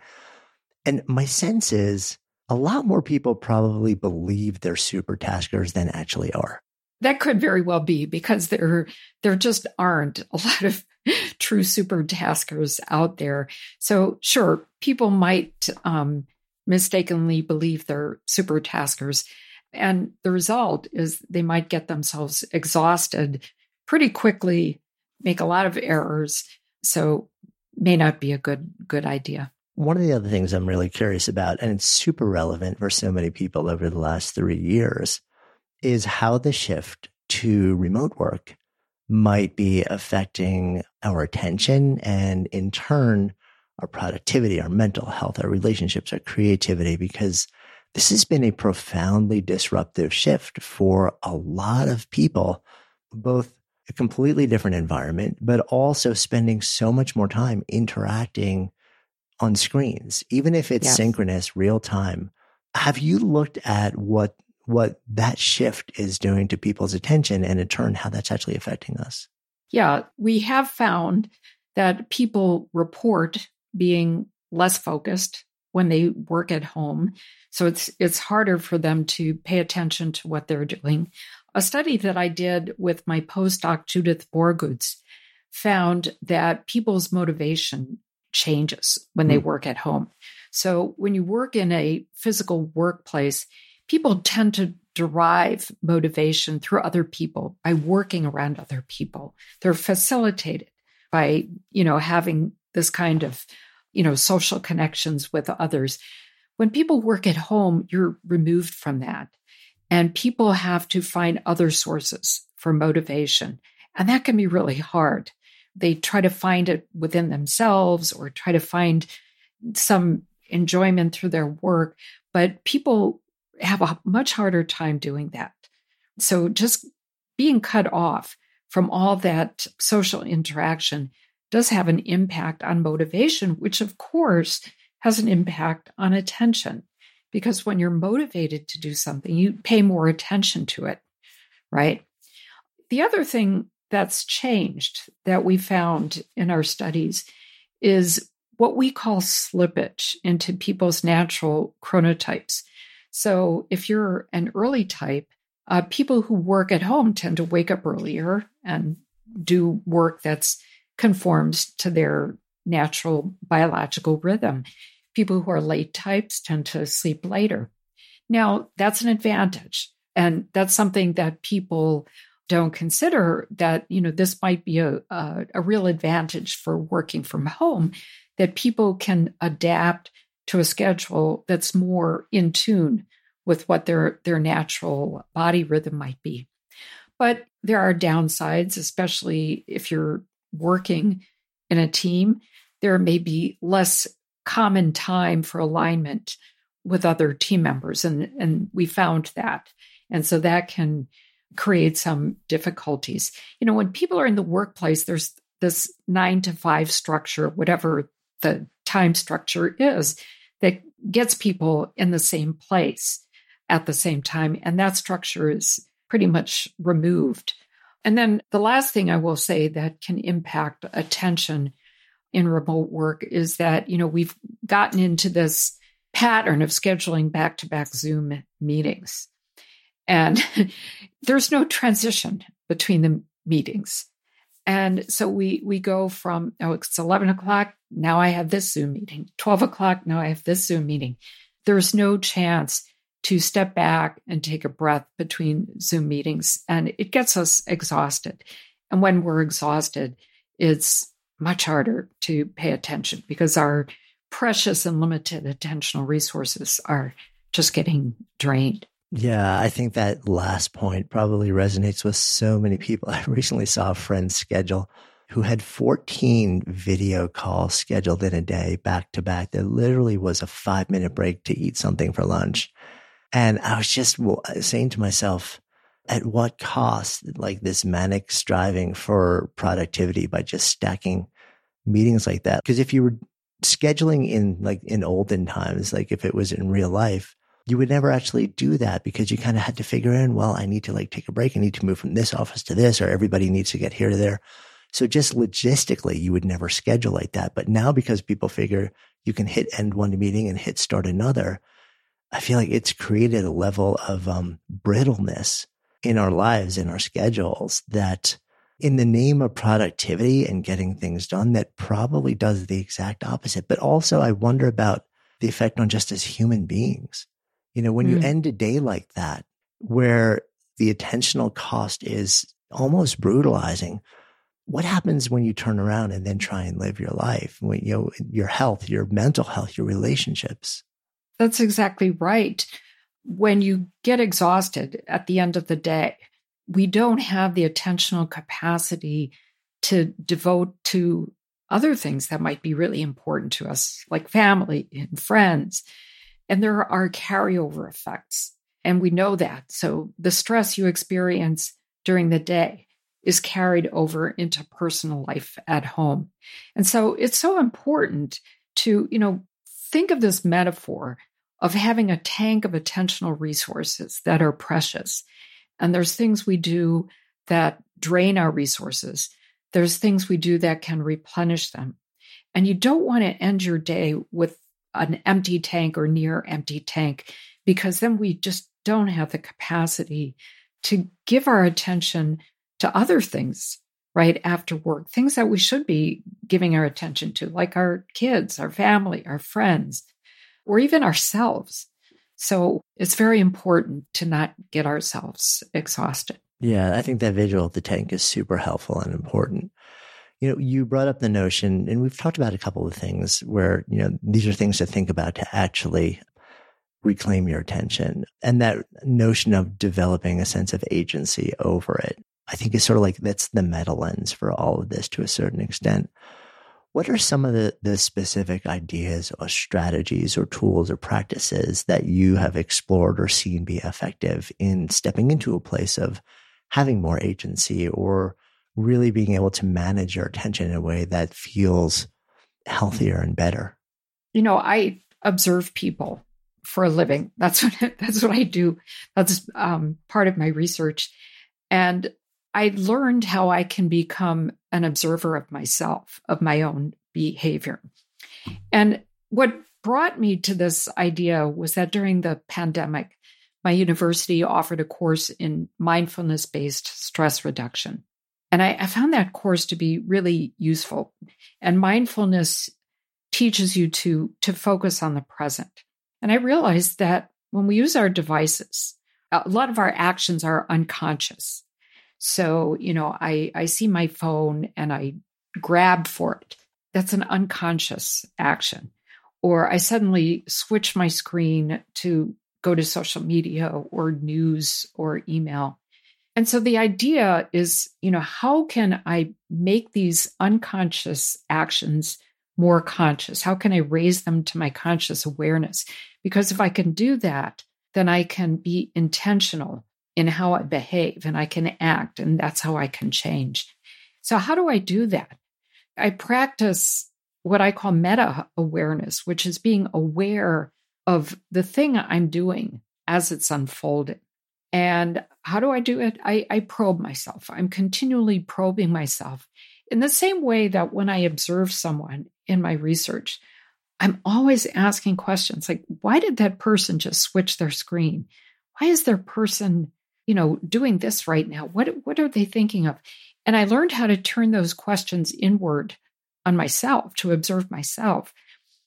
And my sense is a lot more people probably believe they're super taskers than actually are. That could very well be because there there just aren't a *laughs* lot of true super taskers out there. So sure, people might um, mistakenly believe they're super taskers, and the result is they might get themselves exhausted pretty quickly, make a lot of errors. So may not be a good good idea. One of the other things I'm really curious about, and it's super relevant for so many people over the last three years, is how the shift to remote work might be affecting our attention and in turn, our productivity, our mental health, our relationships, our creativity, because this has been a profoundly disruptive shift for a lot of people, both a completely different environment, but also spending so much more time interacting on screens, even if it's yes. synchronous, real time. Have you looked at what what that shift is doing to people's attention and in turn how that's actually affecting us? Yeah, we have found that people report being less focused when they work at home. So it's it's harder for them to pay attention to what they're doing. A study that I did with my postdoc Judith Borghouts found that people's motivation changes when they hmm. work at home. So when you work in a physical workplace, people tend to derive motivation through other people by working around other people. They're facilitated by, you know, having this kind of, you know, social connections with others. When people work at home, you're removed from that. And people have to find other sources for motivation. And that can be really hard they try to find it within themselves or try to find some enjoyment through their work. But people have a much harder time doing that. So just being cut off from all that social interaction does have an impact on motivation, which of course has an impact on attention. Because when you're motivated to do something, you pay more attention to it, right? The other thing that's changed that we found in our studies is what we call slippage into people's natural chronotypes. So if you're an early type, uh, people who work at home tend to wake up earlier and do work that's conforms to their natural biological rhythm. People who are late types tend to sleep later. Now, that's an advantage. And that's something that people don't consider that, you know, this might be a, a, a real advantage for working from home, that people can adapt to a schedule that's more in tune with what their, their natural body rhythm might be. But there are downsides, especially if you're working in a team. There may be less common time for alignment with other team members. And, and we found that. And so that can create some difficulties. You know, when people are in the workplace, there's this nine to five structure, whatever the time structure is, that gets people in the same place at the same time. And that structure is pretty much removed. And then the last thing I will say that can impact attention in remote work is that, you know, we've gotten into this pattern of scheduling back to back Zoom meetings. And *laughs* there's no transition between the meetings. And so we we go from, oh, it's 11 o'clock. Now I have this Zoom meeting. 12 o'clock. Now I have this Zoom meeting. There's no chance to step back and take a breath between Zoom meetings. And it gets us exhausted. And when we're exhausted, it's much harder to pay attention because our precious and limited attentional resources are just getting drained. Yeah, I think that last point probably resonates with so many people. *laughs* I recently saw a friend's schedule who had 14 video calls scheduled in a day back to back. There literally was a five minute break to eat something for lunch. And I was just saying to myself, at what cost, like this manic striving for productivity by just stacking meetings like that? Because if you were scheduling in like in olden times, like if it was in real life, you would never actually do that because you kind of had to figure in, well, I need to like take a break. I need to move from this office to this, or everybody needs to get here to there. So just logistically, you would never schedule like that. But now because people figure you can hit end one meeting and hit start another, I feel like it's created a level of um, brittleness in our lives, in our schedules that in the name of productivity and getting things done, that probably does the exact opposite. But also I wonder about the effect on just as human beings. You know, when mm. you end a day like that, where the attentional cost is almost brutalizing, what happens when you turn around and then try and live your life? When, you know, your health, your mental health, your relationships. That's exactly right. When you get exhausted at the end of the day, we don't have the attentional capacity to devote to other things that might be really important to us, like family and friends. And there are carryover effects. And we know that. So the stress you experience during the day is carried over into personal life at home. And so it's so important to, you know, think of this metaphor of having a tank of attentional resources that are precious. And there's things we do that drain our resources. There's things we do that can replenish them. And you don't want to end your day with an empty tank or near empty tank because then we just don't have the capacity to give our attention to other things right after work, things that we should be giving our attention to, like our kids, our family, our friends, or even ourselves. So it's very important to not get ourselves exhausted. Yeah, I think that visual of the tank is super helpful and important. You know, you brought up the notion, and we've talked about a couple of things where, you know, these are things to think about to actually reclaim your attention. And that notion of developing a sense of agency over it, I think is sort of like that's the meta lens for all of this to a certain extent. What are some of the, the specific ideas or strategies or tools or practices that you have explored or seen be effective in stepping into a place of having more agency or really being able to manage your attention in a way that feels healthier and better? You know, I observe people for a living. *laughs* That's what that's what I do. That's um, part of my research, and I learned how I can become an observer of myself, of my own behavior. And what brought me to this idea was that during the pandemic, my university offered a course in mindfulness based stress reduction. And I, I, found that course to be really useful. And mindfulness teaches you to, to focus on the present. And I realized that when we use our devices, a lot of our actions are unconscious. So, you know, I, I see my phone and I grab for it. That's an unconscious action. Or I suddenly switch my screen to go to social media or news or email. And so the idea is, you know, how can I make these unconscious actions more conscious? How can I raise them to my conscious awareness? Because if I can do that, then I can be intentional in how I behave and I can act, and that's how I can change. So, how do I do that? I practice what I call meta awareness, which is being aware of the thing I'm doing as it's unfolding. And how do I do it? I, I probe myself. I'm continually probing myself in the same way that when I observe someone in my research, I'm always asking questions like, why did that person just switch their screen? Why is their person, you know, doing this right now? What, what are they thinking of? And I learned how to turn those questions inward on myself, to observe myself.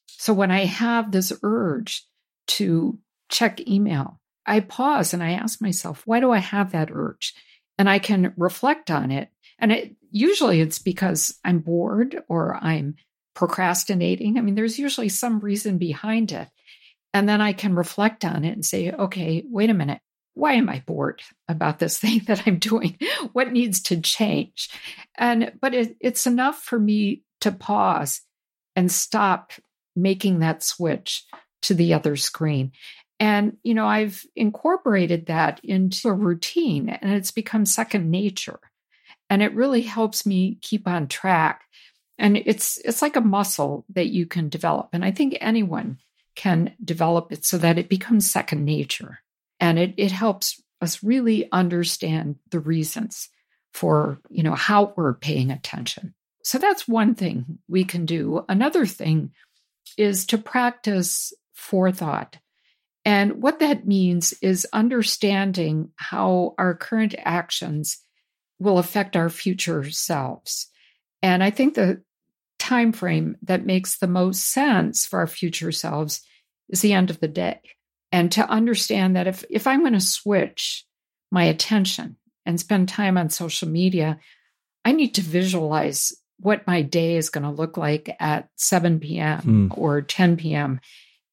So when I have this urge to check email, I pause and I ask myself, why do I have that urge? And I can reflect on it. And it usually it's because I'm bored or I'm procrastinating. I mean, there's usually some reason behind it. And then I can reflect on it and say, okay, wait a minute. Why am I bored about this *laughs* thing that I'm doing? What needs to change? And, but it, it's enough for me to pause and stop making that switch to the other screen. And, you know, I've incorporated that into a routine and it's become second nature. And it really helps me keep on track. And it's it's like a muscle that you can develop. And I think anyone can develop it so that it becomes second nature. And it, it helps us really understand the reasons for, you know, how we're paying attention. So that's one thing we can do. Another thing is to practice forethought. And what that means is understanding how our current actions will affect our future selves. And I think the time frame that makes the most sense for our future selves is the end of the day. And to understand that if, if I'm going to switch my attention and spend time on social media, I need to visualize what my day is going to look like at 7 p.m. Mm. or 10 p.m.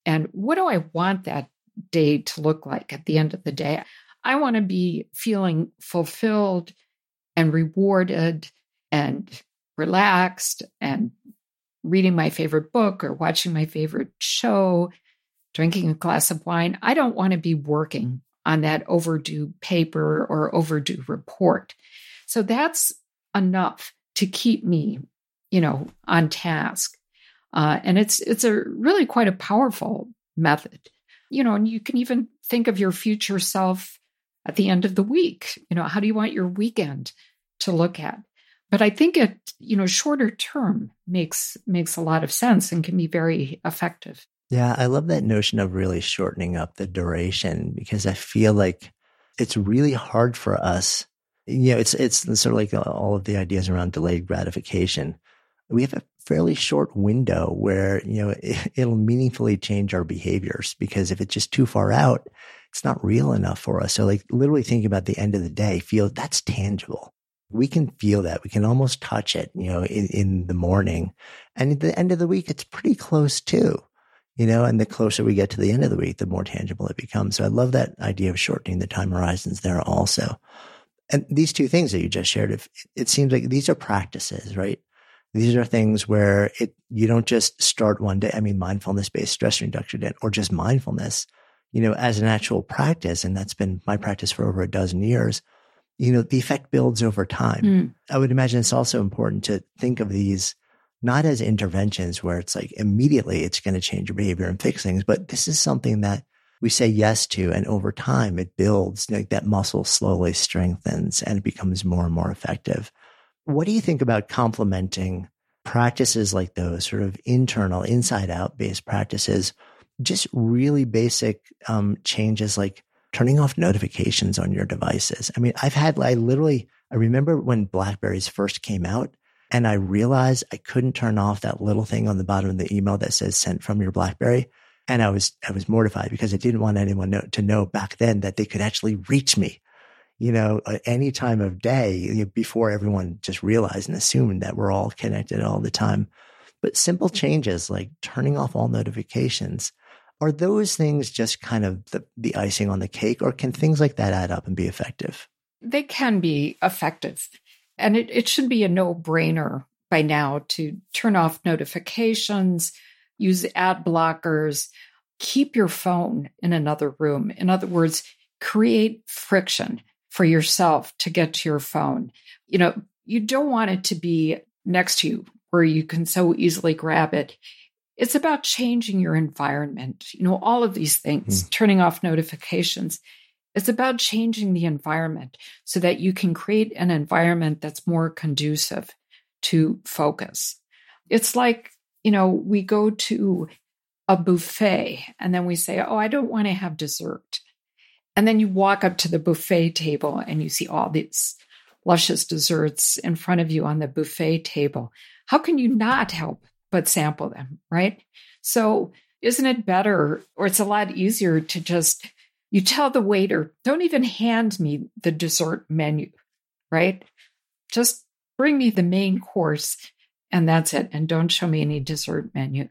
And what do I want that day to look like at the end of the day? I want to be feeling fulfilled and rewarded and relaxed and reading my favorite book or watching my favorite show, drinking a glass of wine. I don't want to be working on that overdue paper or overdue report. So that's enough to keep me, you know, on task. Uh, and it's it's a really quite a powerful method, you know. And you can even think of your future self at the end of the week. You know, how do you want your weekend to look at? But I think it, you know, shorter term makes makes a lot of sense and can be very effective. Yeah, I love that notion of really shortening up the duration because I feel like it's really hard for us you know, it's it's sort of like all of the ideas around delayed gratification. We have a fairly short window where you know it, *laughs* it'll meaningfully change our behaviors because if it's just too far out, it's not real enough for us. So, like literally thinking about the end of the day, feel that's tangible. We can feel that. We can almost touch it, you know, in, in the morning, and at the end of the week, it's pretty close too you know, and the closer we get to the end of the week, the more tangible it becomes. So I love that idea of shortening the time horizons there also. And these two things that you just shared, if it seems like these are practices, right? These are things where it, you don't just start one day. I mean, mindfulness based stress reduction or just mindfulness, you know, as an actual practice. And that's been my practice for over a dozen years. You know, the effect builds over time. Mm. I would imagine it's also important to think of these not as interventions where it's like immediately it's going to change your behavior and fix things, but this is something that we say yes to. And over time, it builds like that muscle slowly strengthens and it becomes more and more effective. What do you think about complementing practices like those, sort of internal, inside out based practices, just really basic um, changes like turning off notifications on your devices. I mean, I've had, I literally, I remember when Blackberries first came out and I realized I couldn't turn off that little thing on the bottom of the email that says sent from your Blackberry. And I was, I was mortified because I didn't want anyone know, to know back then that they could actually reach me, you know, at any time of day before everyone just realized and assumed that we're all connected all the time. But simple mm-hmm. changes like turning off all notifications, are those things just kind of the, the icing on the cake, or can things like that add up and be effective? They can be effective. And it, it should be a no brainer by now to turn off notifications, use ad blockers, keep your phone in another room. In other words, create friction for yourself to get to your phone. You know, you don't want it to be next to you where you can so easily grab it. It's about changing your environment. You know, all of these things, mm. turning off notifications. It's about changing the environment so that you can create an environment that's more conducive to focus. It's like, you know, we go to a buffet and then we say, Oh, I don't want to have dessert. And then you walk up to the buffet table and you see all these luscious desserts in front of you on the buffet table. How can you not help but sample them, right? So, isn't it better, or it's a lot easier to just, you tell the waiter, don't even hand me the dessert menu, right? Just bring me the main course and that's it. And don't show me any dessert menu.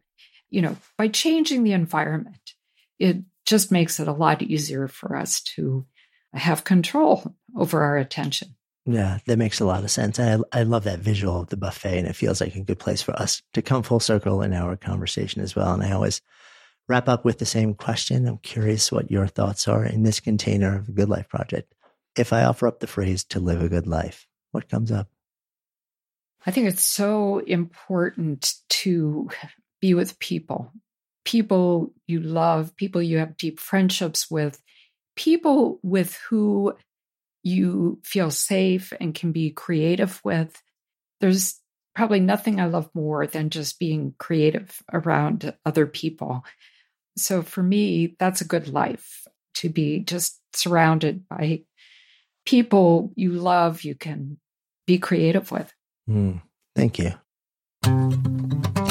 You know, by changing the environment, it just makes it a lot easier for us to have control over our attention. Yeah, that makes a lot of sense. I, I love that visual of the buffet, and it feels like a good place for us to come full circle in our conversation as well. And I always wrap up with the same question. I'm curious what your thoughts are in this container of the Good Life Project. If I offer up the phrase to live a good life, what comes up? I think it's so important to be with people, people you love, people you have deep friendships with, people with who you feel safe and can be creative with. There's probably nothing I love more than just being creative around other people. So for me, that's a good life to be just surrounded by people you love, you can be creative with. Mm, thank you.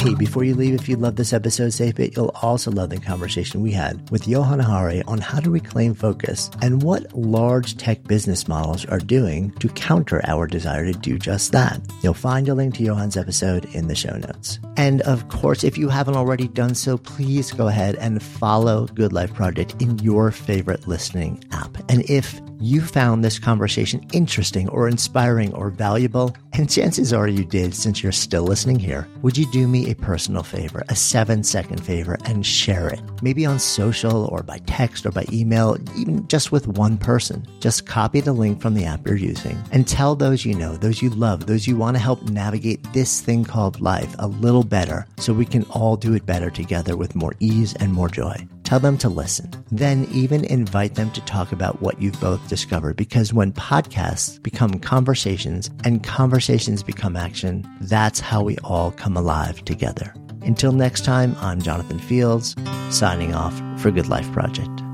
Hey, before you leave, if you love this episode, save it. You'll also love the conversation we had with Johann Hari on how to reclaim focus and what large tech business models are doing to counter our desire to do just that. You'll find a link to Johann's episode in the show notes. And of course, if you haven't already done so, please go ahead and follow Good Life Project in your favorite listening app. And if you found this conversation interesting or inspiring or valuable, and chances are you did since you're still listening here, would you do me a personal favor, a seven second favor, and share it? Maybe on social or by text or by email, even just with one person. Just copy the link from the app you're using and tell those you know, those you love, those you want to help navigate this thing called life a little better so we can all do it better together with more ease and more joy. Tell them to listen. Then even invite them to talk about what you've both discovered because when podcasts become conversations and conversations become action, that's how we all come alive together. Until next time, I'm Jonathan Fields, signing off for Good Life Project.